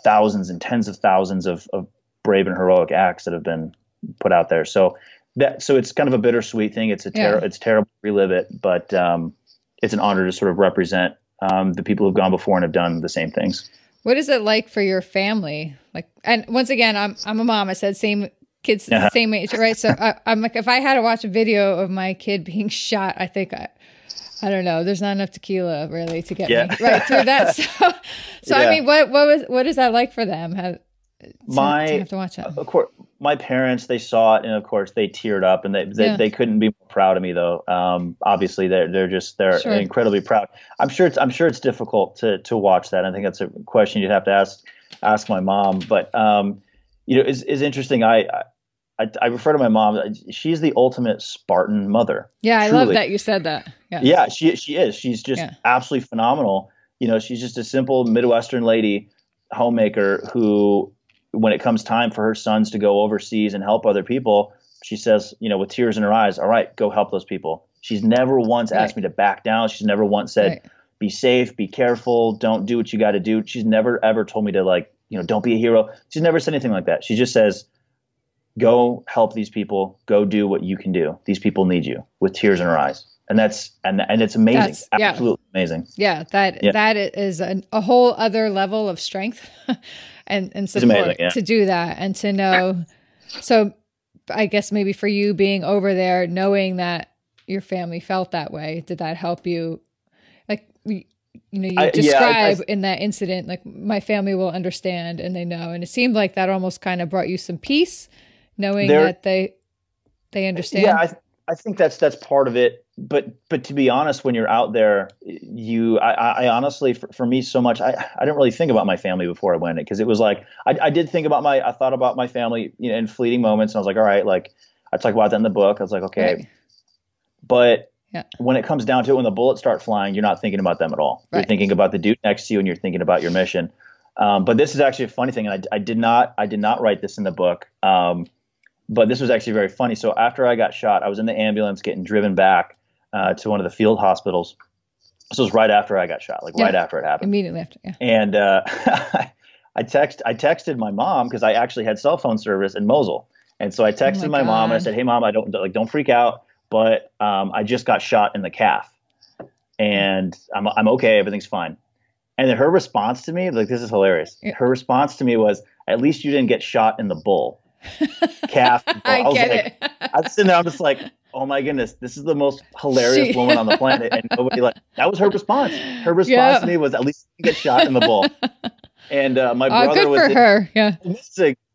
thousands and tens of thousands of, of brave and heroic acts that have been put out there. So that so it's kind of a bittersweet thing. It's a ter- yeah. it's terrible to relive it, but um, it's an honor to sort of represent um, the people who've gone before and have done the same things. What is it like for your family? Like, and once again, I'm I'm a mom. I said same kids uh-huh. same age, right? So I, am like, if I had to watch a video of my kid being [LAUGHS] shot, I think I, I don't know. There's not enough tequila really to get yeah. me right through that. [LAUGHS] So, so yeah. I mean, what what was what is that like for them? Have, to, my to have to watch it. Of course, my parents they saw it and of course they teared up and they they, yeah. they couldn't be more proud of me though. Um, obviously they're they're just they're sure. incredibly proud. I'm sure it's I'm sure it's difficult to to watch that. I think that's a question you'd have to ask ask my mom. But um, you know, is is interesting. I, I I refer to my mom. She's the ultimate Spartan mother. Yeah, I truly. love that you said that. Yeah, yeah, she she is. She's just yeah. absolutely phenomenal. You know, she's just a simple Midwestern lady homemaker who when it comes time for her sons to go overseas and help other people, she says, you know, with tears in her eyes, all right, go help those people. She's never once right. asked me to back down. She's never once said, right. be safe, be careful, don't do what you got to do. She's never ever told me to like, you know, don't be a hero. She's never said anything like that. She just says, go help these people, go do what you can do. These people need you with tears in her eyes. And that's and and it's amazing, that's, absolutely yeah. amazing. Yeah, that yeah. that is an, a whole other level of strength. [LAUGHS] and and support amazing, yeah. to do that and to know. So, I guess maybe for you being over there, knowing that your family felt that way, did that help you? Like you know, you I, describe I, I, in that incident, like my family will understand and they know, and it seemed like that almost kind of brought you some peace, knowing that they they understand. Yeah, I, I think that's that's part of it but but to be honest, when you're out there, you I, I honestly for, for, me so much I, I didn't really think about my family before I went it because it was like I, I did think about my I thought about my family you know in fleeting moments and I was like all right like I talk about that in the book I was like okay right. but yeah. when it comes down to it when the bullets start flying you're not thinking about them at all right. you're thinking about the dude next to you and you're thinking about your mission um, but this is actually a funny thing and I, I did not I did not write this in the book um, but this was actually very funny so after I got shot I was in the ambulance getting driven back uh, to one of the field hospitals. This was right after I got shot, like yeah, right after it happened. Immediately after, yeah. And uh, [LAUGHS] I text I texted my mom because I actually had cell phone service in Mosul, and so I texted oh my, my mom and I said, "Hey, mom, I don't like don't freak out, but um, I just got shot in the calf, and I'm I'm okay, everything's fine." And then her response to me, like this is hilarious. Yeah. Her response to me was, "At least you didn't get shot in the bull." [LAUGHS] calf. I, I get like, it. I'm sitting there, I'm just like, oh my goodness, this is the most hilarious she... woman on the planet. And nobody like that was her response. Her [LAUGHS] response yeah. to me was at least get shot in the bull. [LAUGHS] And uh, my brother good was for in, her. Yeah.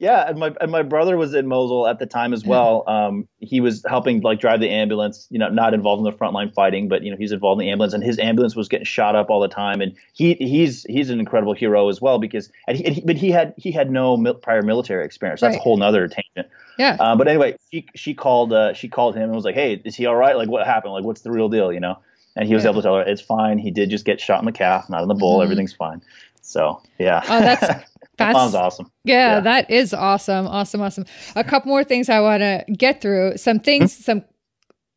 Yeah, and my and my brother was in Mosul at the time as well. Um, he was helping like drive the ambulance. You know, not involved in the frontline fighting, but you know he's involved in the ambulance, and his ambulance was getting shot up all the time. And he he's he's an incredible hero as well because and he, and he but he had he had no mil- prior military experience. That's right. a whole nother tangent. Yeah. Um, but anyway, she she called uh, she called him and was like, "Hey, is he all right? Like, what happened? Like, what's the real deal? You know?" And he was yeah. able to tell her it's fine. He did just get shot in the calf, not in the bull. Mm-hmm. Everything's fine. So yeah. Oh, that's [LAUGHS] that's mom's awesome. Yeah, yeah, that is awesome. Awesome, awesome. A couple more things I want to get through. Some things, mm-hmm. some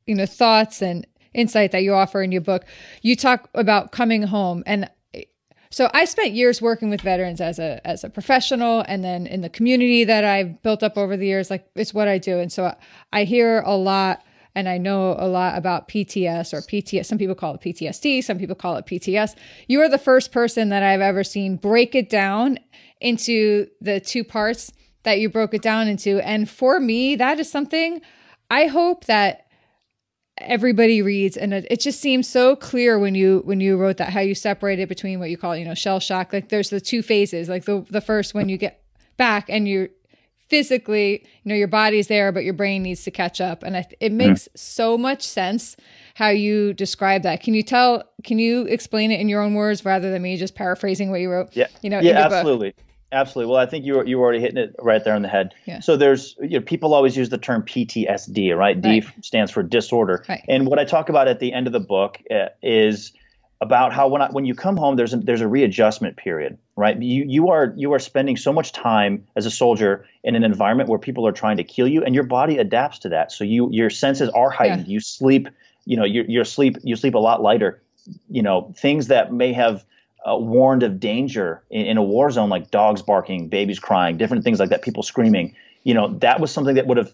you know thoughts and insight that you offer in your book. You talk about coming home and so I spent years working with veterans as a as a professional and then in the community that I've built up over the years like it's what I do and so I hear a lot and I know a lot about PTS or PTS. Some people call it PTSD, some people call it PTS. You are the first person that I've ever seen break it down into the two parts that you broke it down into. And for me, that is something I hope that everybody reads and it, it, just seems so clear when you when you wrote that how you separated between what you call you know shell shock like there's the two phases like the the first when you get back and you physically, you know, your body's there, but your brain needs to catch up. And it makes mm-hmm. so much sense how you describe that. Can you tell, can you explain it in your own words rather than me just paraphrasing what you wrote? Yeah. You know, yeah, absolutely. Book? Absolutely. Well, I think you were, you were already hitting it right there on the head. Yeah. So there's, you know, people always use the term PTSD, right? D right. stands for disorder. Right. And what I talk about at the end of the book uh, is about how when I, when you come home, there's a, there's a readjustment period, right? You you are you are spending so much time as a soldier in an environment where people are trying to kill you, and your body adapts to that. So you your senses are heightened. Yeah. You sleep, you know, you you sleep you sleep a lot lighter. You know, things that may have uh, warned of danger in, in, a war zone, like dogs barking, babies crying, different things like that, people screaming. You know, that was something that would have,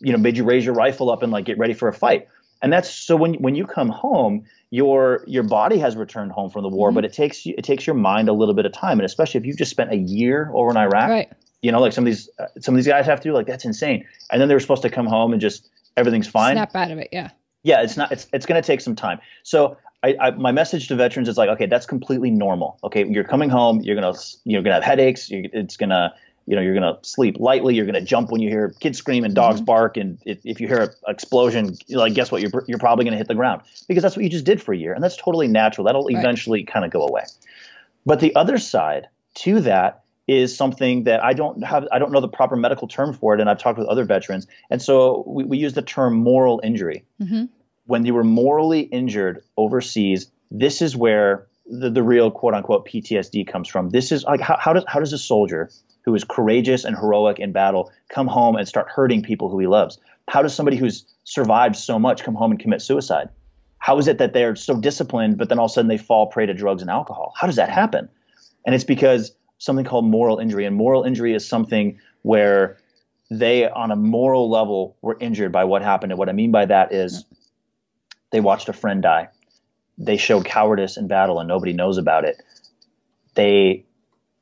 you know, made you raise your rifle up and like get ready for a fight. And that's so when when you come home, your your body has returned home from the war, mm-hmm. but it takes it takes your mind a little bit of time, and especially if you've just spent a year over in Iraq. Right. You know, like some of these uh, some of these guys have to do, like that's insane. And then they were supposed to come home and just everything's fine. Snap out of it, yeah. Yeah, it's not. It's it's going to take some time. So I, I, my message to veterans is like, okay, that's completely normal. Okay, you're coming home, you're gonna you're gonna have headaches. it's gonna you know you're gonna sleep lightly. You're gonna jump when you hear kids scream and dogs mm-hmm. bark, and if, if you hear an explosion, like guess what? You're you're probably gonna hit the ground because that's what you just did for a year, and that's totally natural. That'll right. eventually kind of go away. But the other side to that is something that I don't have. I don't know the proper medical term for it, and I've talked with other veterans, and so we, we use the term moral injury. Mm-hmm when you were morally injured overseas, this is where the, the real quote unquote PTSD comes from. This is like how, how does how does a soldier who is courageous and heroic in battle come home and start hurting people who he loves? How does somebody who's survived so much come home and commit suicide? How is it that they're so disciplined, but then all of a sudden they fall prey to drugs and alcohol? How does that happen? And it's because something called moral injury. And moral injury is something where they, on a moral level, were injured by what happened. And what I mean by that is they watched a friend die. They showed cowardice in battle and nobody knows about it. They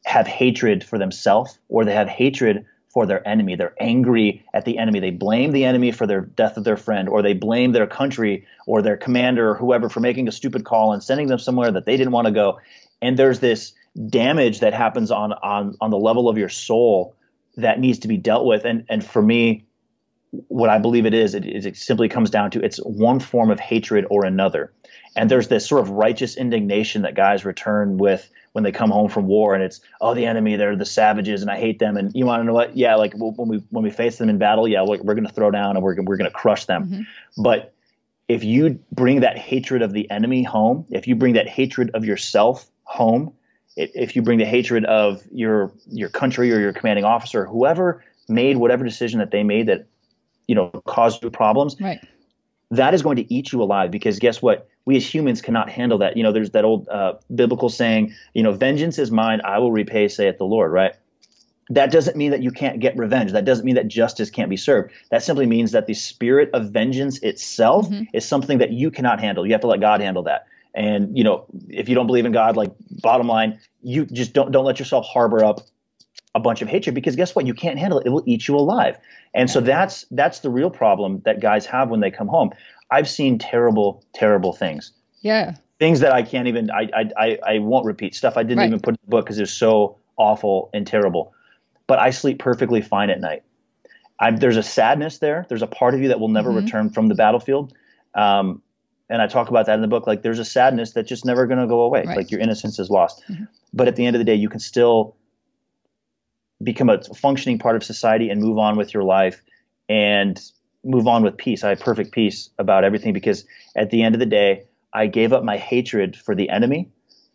have hatred for themselves or they have hatred for their enemy. They're angry at the enemy. They blame the enemy for their death of their friend, or they blame their country or their commander or whoever for making a stupid call and sending them somewhere that they didn't want to go. And there's this damage that happens on on on the level of your soul that needs to be dealt with. And and for me, what I believe it is, it, it simply comes down to it's one form of hatred or another. And there's this sort of righteous indignation that guys return with when they come home from war, and it's oh the enemy, they're the savages, and I hate them. And you want to know what? Yeah, like when we when we face them in battle, yeah, we're, we're going to throw down and we're we're going to crush them. Mm-hmm. But if you bring that hatred of the enemy home, if you bring that hatred of yourself home, if you bring the hatred of your your country or your commanding officer, whoever made whatever decision that they made that you know caused you problems right that is going to eat you alive because guess what? We as humans cannot handle that. You know there's that old uh, biblical saying you know vengeance is mine i will repay saith the lord right? That doesn't mean that you can't get revenge. That doesn't mean that justice can't be served. That simply means that the spirit of vengeance itself mm-hmm. is something that you cannot handle. You have to let god handle that. And you know if you don't believe in god like bottom line you just don't don't let yourself harbor up a bunch of hatred because guess what you can't handle it it will eat you alive and so that's that's the real problem that guys have when they come home i've seen terrible terrible things yeah things that i can't even i i i won't repeat stuff i didn't right. even put in the book because it's so awful and terrible but i sleep perfectly fine at night I'm, there's a sadness there there's a part of you that will never mm-hmm. return from the battlefield um, and I talk about that in the book. Like, there's a sadness that's just never going to go away. Right. Like, your innocence is lost. Mm-hmm. But at the end of the day, you can still become a functioning part of society and move on with your life and move on with peace. I have perfect peace about everything because at the end of the day, I gave up my hatred for the enemy.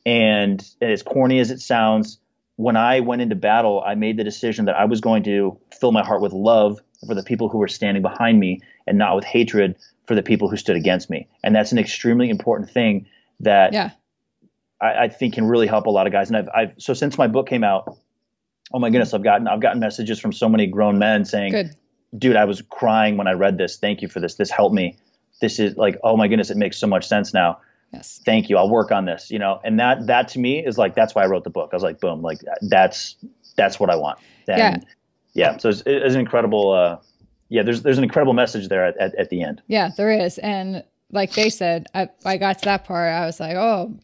And as corny as it sounds, when I went into battle, I made the decision that I was going to fill my heart with love for the people who were standing behind me and not with hatred for the people who stood against me. And that's an extremely important thing that yeah. I, I think can really help a lot of guys. And I've, I've so since my book came out, oh my goodness, I've gotten I've gotten messages from so many grown men saying, Good. "Dude, I was crying when I read this. Thank you for this. This helped me. This is like, oh my goodness, it makes so much sense now. Yes. Thank you. I'll work on this. You know, and that that to me is like that's why I wrote the book. I was like, boom, like that's that's what I want. And, yeah. Yeah. So it's, it's an incredible. Uh, yeah, there's there's an incredible message there at, at, at the end. Yeah, there is, and like they said, I, I got to that part, I was like, oh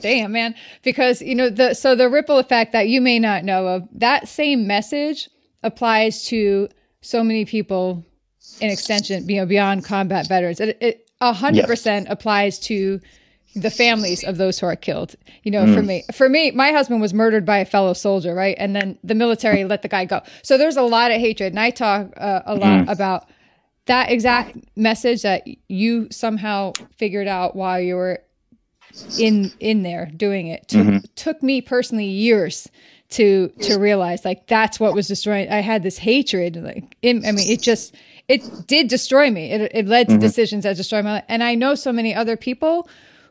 damn man because you know the so the ripple effect that you may not know of that same message applies to so many people in extension, you know, beyond combat veterans. It a hundred percent applies to the families of those who are killed. You know, mm. for me, for me, my husband was murdered by a fellow soldier, right? And then the military let the guy go. So there's a lot of hatred, and I talk uh, a lot mm. about that exact message that you somehow figured out while you were in in there doing it. Took, mm-hmm. took me personally years to to realize like that's what was destroying. I had this hatred, like in, I mean, it just it did destroy me. It, it led to mm-hmm. decisions that destroyed my life. And I know so many other people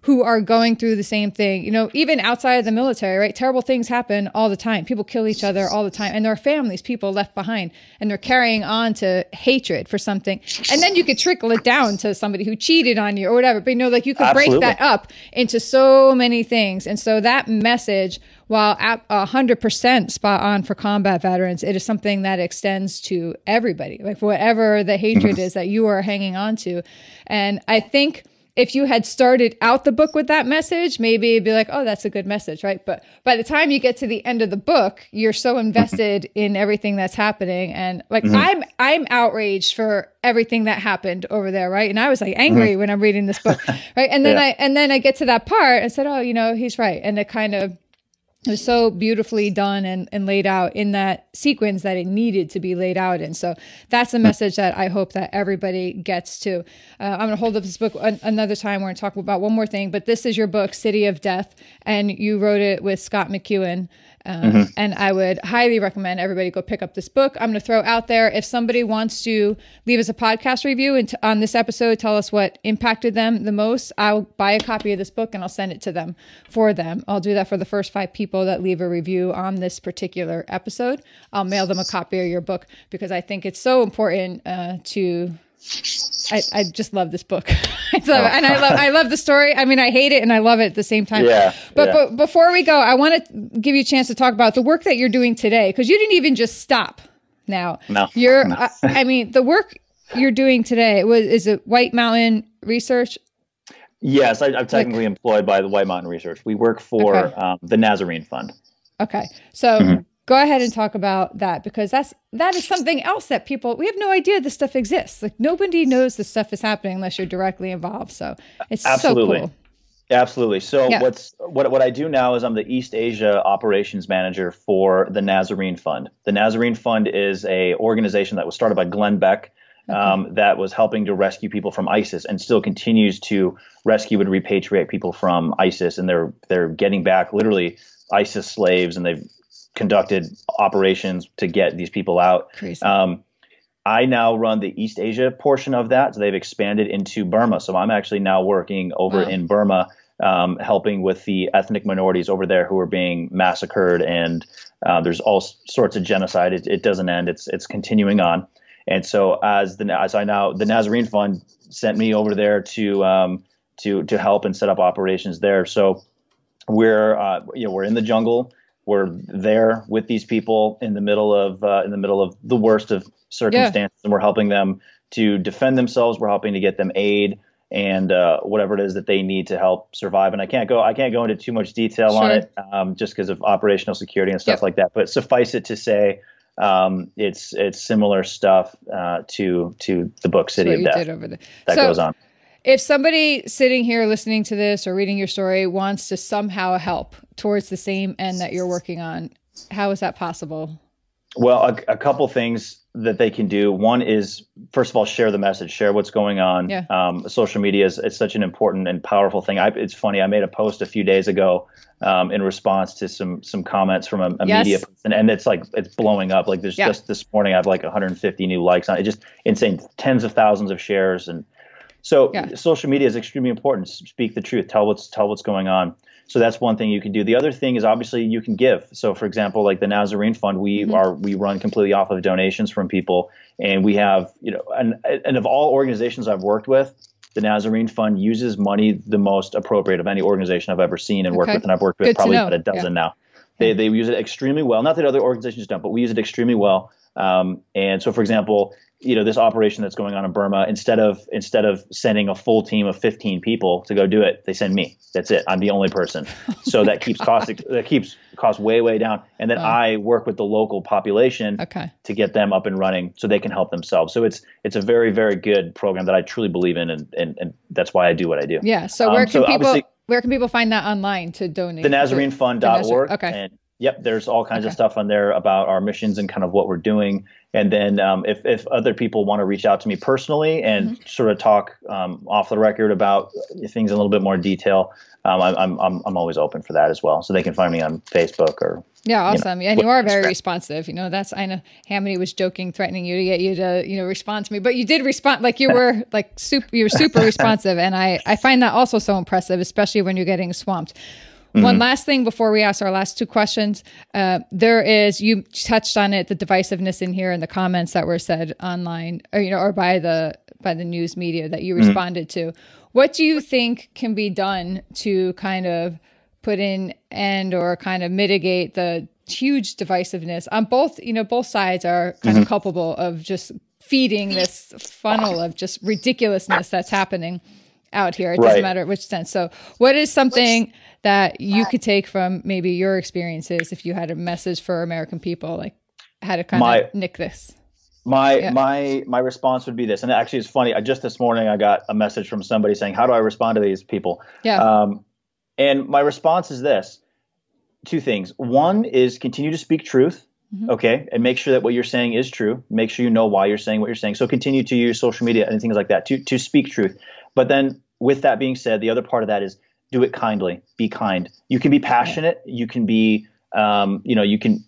who are going through the same thing. You know, even outside of the military, right? Terrible things happen all the time. People kill each other all the time. And there are families, people left behind, and they're carrying on to hatred for something. And then you could trickle it down to somebody who cheated on you or whatever. But you know, like you could Absolutely. break that up into so many things. And so that message, while at 100% spot on for combat veterans, it is something that extends to everybody, like whatever the hatred [LAUGHS] is that you are hanging on to. And I think if you had started out the book with that message, maybe it'd be like, oh, that's a good message, right? But by the time you get to the end of the book, you're so mm-hmm. invested mm-hmm. [LAUGHS] in everything that's happening. And like mm-hmm. I'm I'm outraged for everything that happened over there, right? And I was like angry mm-hmm. when I'm reading this book. [LAUGHS] Right. And then yeah. I and then I get to that part and said, Oh, you know, he's right. And it kind of was so beautifully done and, and laid out in that sequence that it needed to be laid out in. So that's a message that I hope that everybody gets to. Uh, I'm going to hold up this book an- another time. We're going to talk about one more thing, but this is your book, City of Death, and you wrote it with Scott McEwen. Um, mm-hmm. And I would highly recommend everybody go pick up this book. I'm going to throw out there if somebody wants to leave us a podcast review and t- on this episode, tell us what impacted them the most. I'll buy a copy of this book and I'll send it to them for them. I'll do that for the first five people that leave a review on this particular episode. I'll mail them a copy of your book because I think it's so important uh, to I, I just love this book. [LAUGHS] so, oh. and I love I love the story. I mean, I hate it and I love it at the same time. Yeah. But yeah. but before we go, I want to give you a chance to talk about the work that you're doing today because you didn't even just stop. Now, no, you're. No. I, I, mean, the work you're doing today was is it White Mountain Research? Yes, I, am technically like, employed by the White Mountain Research. We work for okay. um, the Nazarene Fund. Okay, so. Mm-hmm go ahead and talk about that because that's that is something else that people we have no idea this stuff exists. Like nobody knows this stuff is happening unless you're directly involved. So it's Absolutely. so cool. Absolutely. So yeah. what's what what I do now is I'm the East Asia operations manager for the Nazarene Fund. The Nazarene Fund is a organization that was started by Glenn Beck. Okay. Um, that was helping to rescue people from ISIS and still continues to rescue and repatriate people from ISIS. And they're they're getting back literally ISIS slaves, and they've conducted operations to get these people out. Crazy. Um, I now run the East Asia portion of that. So they've expanded into Burma. So I'm actually now working over wow. in Burma, um, helping with the ethnic minorities over there who are being massacred. And uh, there's all sorts of genocide. It, it, doesn't end. It's it's continuing on. And so as the as I now the Nazarene Fund sent me over there to um, to to help and set up operations there. So we're uh, you know we're in the jungle we're there with these people in the middle of uh, in the middle of the worst of circumstances, yeah. and we're helping them to defend themselves. We're helping to get them aid and uh, whatever it is that they need to help survive. And I can't go I can't go into too much detail sure. on it um, just because of operational security and stuff yep. like that. But suffice it to say. Um, it's it's similar stuff uh, to to the book City of Death that so, goes on if somebody sitting here listening to this or reading your story wants to somehow help towards the same end that you're working on, how is that possible? Well, a, a couple things that they can do. One is, first of all, share the message, share what's going on. Yeah. Um, social media is it's such an important and powerful thing. I, it's funny. I made a post a few days ago um, in response to some some comments from a, a yes. media person, and it's like it's blowing up. Like there's yeah. just this morning, I have like 150 new likes on it. Just insane, tens of thousands of shares and so yeah. social media is extremely important. Speak the truth. Tell what's tell what's going on. So that's one thing you can do. The other thing is obviously you can give. So for example, like the Nazarene Fund, we mm-hmm. are we run completely off of donations from people, and we have you know and and of all organizations I've worked with, the Nazarene Fund uses money the most appropriate of any organization I've ever seen and okay. worked with, and I've worked with Good probably about a dozen yeah. now. They they use it extremely well. Not that other organizations don't, but we use it extremely well. Um, and so, for example, you know this operation that's going on in Burma instead of instead of sending a full team of 15 people to go do it they send me. That's it. I'm the only person. [LAUGHS] So that keeps cost that keeps cost way way down. And then I work with the local population okay. to get them up and running so they can help themselves. So it's it's a very very good program that I truly believe in and and, and that's why I do what I do. Yeah. So where um, can so people where can people find that online to donate? the NazareneFund.org okay. and Yep, there's all kinds okay. of stuff on there about our missions and kind of what we're doing. And then um, if, if other people want to reach out to me personally and mm-hmm. sort of talk um, off the record about things in a little bit more detail, um, I'm, I'm, I'm always open for that as well. So they can find me on Facebook or. Yeah, awesome. You know, and you are very responsive. You know, that's, I know Hamity was joking, threatening you to get you to, you know, respond to me, but you did respond, like you [LAUGHS] were like super, you were super responsive. And I, I find that also so impressive, especially when you're getting swamped. Mm-hmm. One last thing before we ask our last two questions. Uh, there is you touched on it, the divisiveness in here and the comments that were said online, or you know, or by the by the news media that you mm-hmm. responded to. What do you think can be done to kind of put in and or kind of mitigate the huge divisiveness on both? You know, both sides are kind mm-hmm. of culpable of just feeding this funnel of just ridiculousness that's happening out here. It doesn't matter which sense. So, what is something that you could take from maybe your experiences if you had a message for American people, like how to kind my, of nick this? My yeah. my my response would be this, and actually, it's funny. I just this morning I got a message from somebody saying, "How do I respond to these people?" Yeah. Um, and my response is this: two things. One is continue to speak truth. Mm-hmm. Okay, and make sure that what you're saying is true. Make sure you know why you're saying what you're saying. So continue to use social media and things like that to to speak truth. But then, with that being said, the other part of that is do it kindly. Be kind. You can be passionate. You can be, um, you know, you can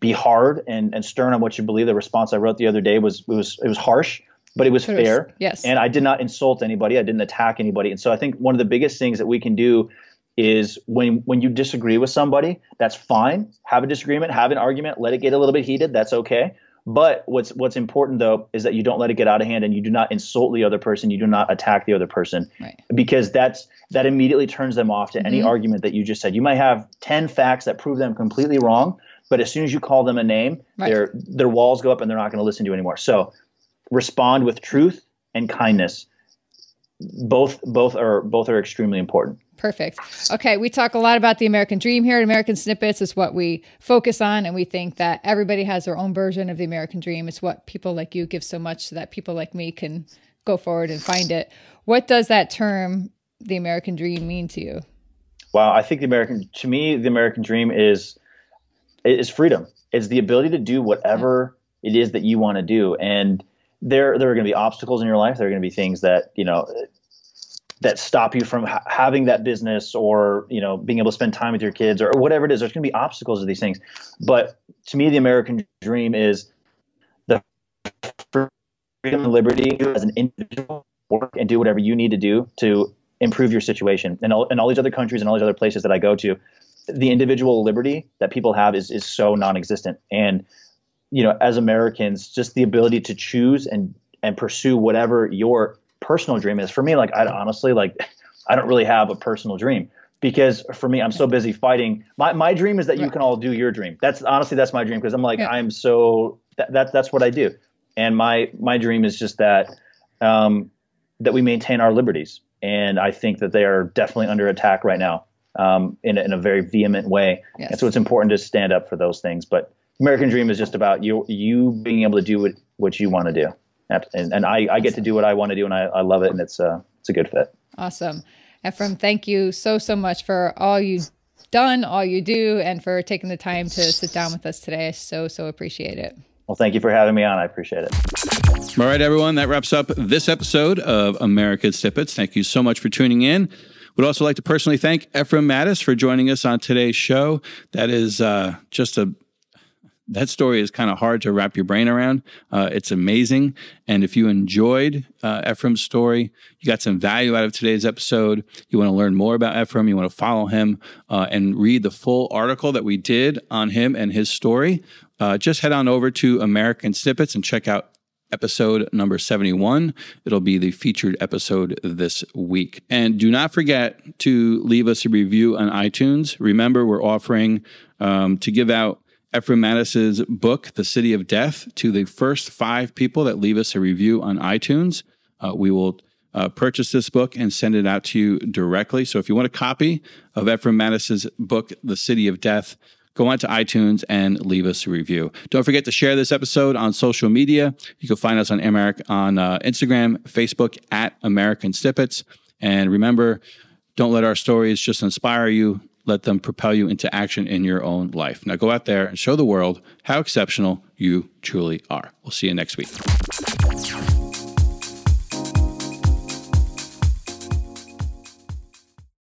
be hard and, and stern on what you believe. The response I wrote the other day was it was it was harsh, but it was it fair. Was, yes. And I did not insult anybody. I didn't attack anybody. And so I think one of the biggest things that we can do is when when you disagree with somebody, that's fine. Have a disagreement, have an argument, let it get a little bit heated. That's okay. But what's what's important though is that you don't let it get out of hand and you do not insult the other person. You do not attack the other person right. because that's that immediately turns them off to mm-hmm. any argument that you just said. You might have ten facts that prove them completely wrong, but as soon as you call them a name, right. their their walls go up and they're not going to listen to you anymore. So respond with truth and kindness. Both both are both are extremely important. Perfect. Okay, we talk a lot about the American dream here at American Snippets. Is what we focus on, and we think that everybody has their own version of the American dream. It's what people like you give so much so that people like me can go forward and find it. What does that term, the American dream, mean to you? Wow, I think the American, to me, the American dream is is freedom. It's the ability to do whatever it is that you want to do, and there there are going to be obstacles in your life. There are going to be things that you know that stop you from ha- having that business or you know being able to spend time with your kids or, whatever it is. There's going to be obstacles to these things. But to me the american dream is the freedom and liberty as an individual work and do whatever you need to do to improve your situation. And all, and all these other countries and all these other places that i go to the individual liberty that people have is is so non-existent. And you know as americans just the ability to choose and and pursue whatever your personal dream is. For me, like I honestly like I don't really have a personal dream because for me I'm so busy fighting. My my dream is that you can all do your dream. That's honestly that's my dream because I'm like yeah. I'm so that, that that's what I do. And my my dream is just that um, that we maintain our liberties. And I think that they are definitely under attack right now um, in, a, in a very vehement way. Yes. And so it's important to stand up for those things. But American Dream is just about you you being able to do what, what you want to do and, and I, I get to do what I want to do, and I, I love it, and it's a it's a good fit. Awesome, Ephraim. Thank you so so much for all you've done, all you do, and for taking the time to sit down with us today. I so so appreciate it. Well, thank you for having me on. I appreciate it. All right, everyone. That wraps up this episode of America's Snippets. Thank you so much for tuning in. Would also like to personally thank Ephraim Mattos for joining us on today's show. That is uh, just a that story is kind of hard to wrap your brain around. Uh, it's amazing. And if you enjoyed uh, Ephraim's story, you got some value out of today's episode, you want to learn more about Ephraim, you want to follow him uh, and read the full article that we did on him and his story, uh, just head on over to American Snippets and check out episode number 71. It'll be the featured episode this week. And do not forget to leave us a review on iTunes. Remember, we're offering um, to give out Ephraim Mattos's book, The City of Death, to the first five people that leave us a review on iTunes. Uh, we will uh, purchase this book and send it out to you directly. So if you want a copy of Ephraim Mattos's book, The City of Death, go on to iTunes and leave us a review. Don't forget to share this episode on social media. You can find us on America on uh, Instagram, Facebook at American Snippets. And remember, don't let our stories just inspire you. Let them propel you into action in your own life. Now go out there and show the world how exceptional you truly are. We'll see you next week.